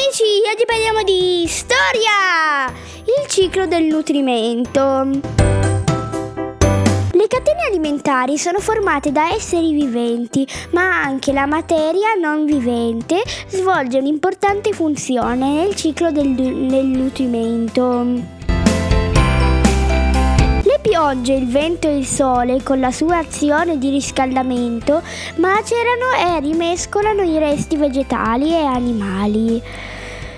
amici, oggi parliamo di storia! Il ciclo del nutrimento. Le catene alimentari sono formate da esseri viventi, ma anche la materia non vivente svolge un'importante funzione nel ciclo del, del nutrimento. Piogge, il vento e il sole, con la sua azione di riscaldamento, macerano e rimescolano i resti vegetali e animali.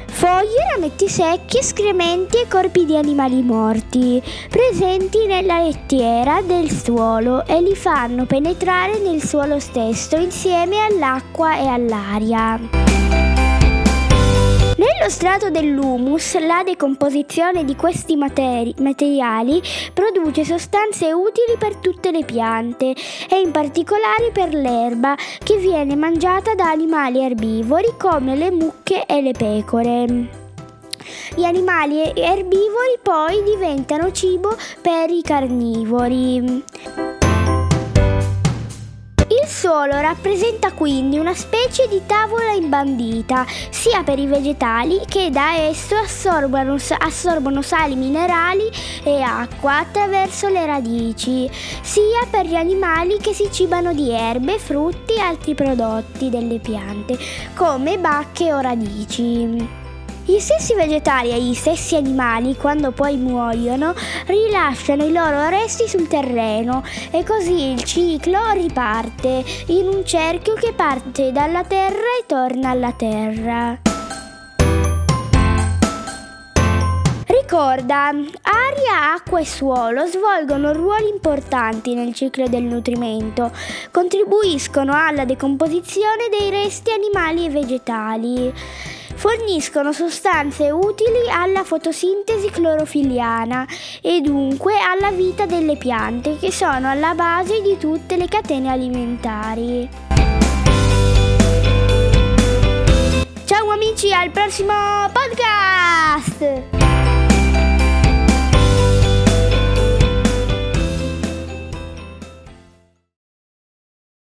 Foglie, rametti secchi, escrementi e corpi di animali morti, presenti nella lettiera del suolo e li fanno penetrare nel suolo stesso insieme all'acqua e all'aria. Strato dell'humus la decomposizione di questi materi- materiali produce sostanze utili per tutte le piante e in particolare per l'erba che viene mangiata da animali erbivori come le mucche e le pecore. Gli animali erbivori poi diventano cibo per i carnivori. Suolo rappresenta quindi una specie di tavola imbandita, sia per i vegetali che da esso assorbono, assorbono sali minerali e acqua attraverso le radici, sia per gli animali che si cibano di erbe, frutti e altri prodotti delle piante, come bacche o radici. Gli stessi vegetali e gli stessi animali, quando poi muoiono, rilasciano i loro resti sul terreno e così il ciclo riparte in un cerchio che parte dalla terra e torna alla terra. Ricorda, aria, acqua e suolo svolgono ruoli importanti nel ciclo del nutrimento, contribuiscono alla decomposizione dei resti animali e vegetali forniscono sostanze utili alla fotosintesi clorofiliana e dunque alla vita delle piante che sono alla base di tutte le catene alimentari. Ciao amici, al prossimo podcast!